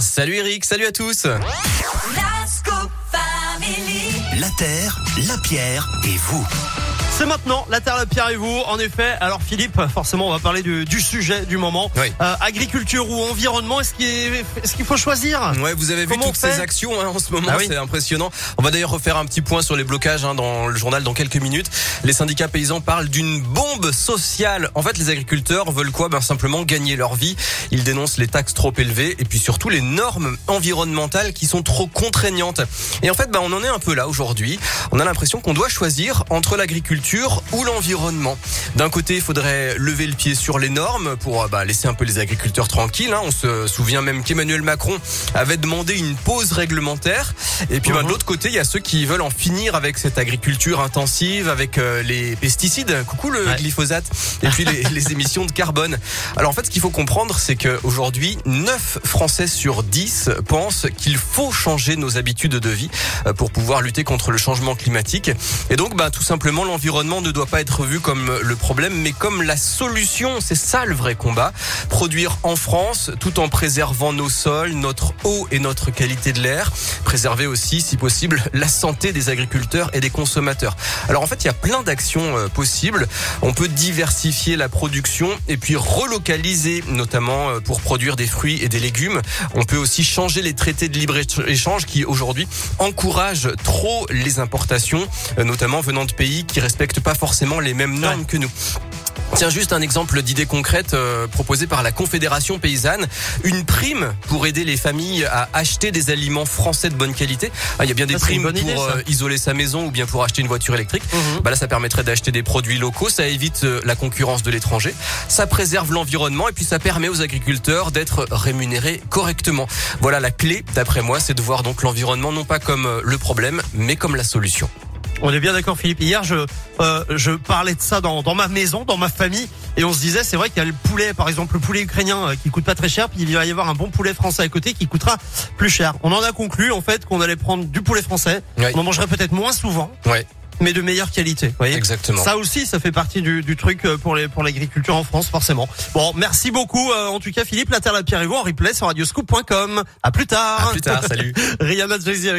Salut Eric, salut à tous. La Scoop Family. La terre, la pierre et vous. C'est maintenant, la Terre, la Pierre et vous. En effet, alors Philippe, forcément, on va parler du, du sujet du moment. Oui. Euh, agriculture ou environnement, est-ce qu'il est, est-ce qu'il faut choisir Ouais, vous avez vu Comment toutes on fait ces actions hein, en ce moment, Ah oui. c'est impressionnant. On va d'ailleurs refaire un petit point sur les blocages hein, dans le journal dans quelques minutes. Les syndicats paysans parlent d'une bombe sociale. En fait, les agriculteurs veulent quoi? Ben simplement gagner leur vie. Ils dénoncent les taxes trop élevées et puis surtout les normes environnementales qui sont trop contraignantes. Et en fait, ben on en est un peu là aujourd'hui. On a l'impression qu'on doit choisir entre l'agriculture ou l'environnement. D'un côté, il faudrait lever le pied sur les normes pour euh, bah, laisser un peu les agriculteurs tranquilles. hein. On se souvient même qu'Emmanuel Macron avait demandé une pause réglementaire. Et puis bah, de l'autre côté, il y a ceux qui veulent en finir avec cette agriculture intensive, avec euh, les pesticides. Coucou le Ouais. glyphosate. Et puis les, les émissions de carbone. Alors en fait, ce qu'il faut comprendre, c'est qu'aujourd'hui, 9 Français sur 10 pensent qu'il faut changer nos habitudes de vie euh, pour pouvoir lutter contre le changement climatique. Et donc, bah, tout simplement, l'environnement ne doit pas être vu comme le problème, mais comme la solution. C'est ça le vrai combat. Produire en France, tout en préservant nos sols, notre eau et notre qualité de l'air. Préserver aussi, si possible, la santé des agriculteurs et des consommateurs. Alors en fait, il y a plein d'actions euh, possibles. On peut diversifier la production et puis relocaliser, notamment euh, pour produire des fruits et des légumes. On peut aussi changer les traités de libre-échange qui aujourd'hui encouragent trop les importations, euh, notamment venant de pays qui respectent pas forcément les mêmes normes que nous. Tiens, juste un exemple d'idée concrète euh, proposée par la Confédération paysanne. Une prime pour aider les familles à acheter des aliments français de bonne qualité. Ah, Il y a bien des Ça, primes idée, pour euh, isoler sa maison ou bien pour acheter une voiture électrique. Mhm. Bah là, ça permettrait d'acheter des produits locaux, ça évite euh, la concurrence de l'étranger, ça préserve l'environnement et puis ça permet aux agriculteurs d'être rémunérés correctement. Voilà la clé, d'après moi, c'est de voir donc l'environnement non pas comme le problème, mais comme la solution. On est bien d'accord, Philippe. Hier, je euh, je parlais de ça dans, dans ma maison, dans ma famille, et on se disait, c'est vrai qu'il y a le poulet, par exemple, le poulet ukrainien euh, qui coûte pas très cher, puis il va y avoir un bon poulet français à côté qui coûtera plus cher. On en a conclu en fait qu'on allait prendre du poulet français. Oui. On en mangerait peut-être moins souvent, Ouais, mais de meilleure qualité. Vous voyez? Exactement. Ça aussi, ça fait partie du, du truc euh, pour les pour l'agriculture en France, forcément. Bon, merci beaucoup. euh, en tout cas, Philippe, la terre, la pierre et vous en replay sur radioscoop.com. À plus tard. À plus tard, salut. Rihanna Jay-Z avec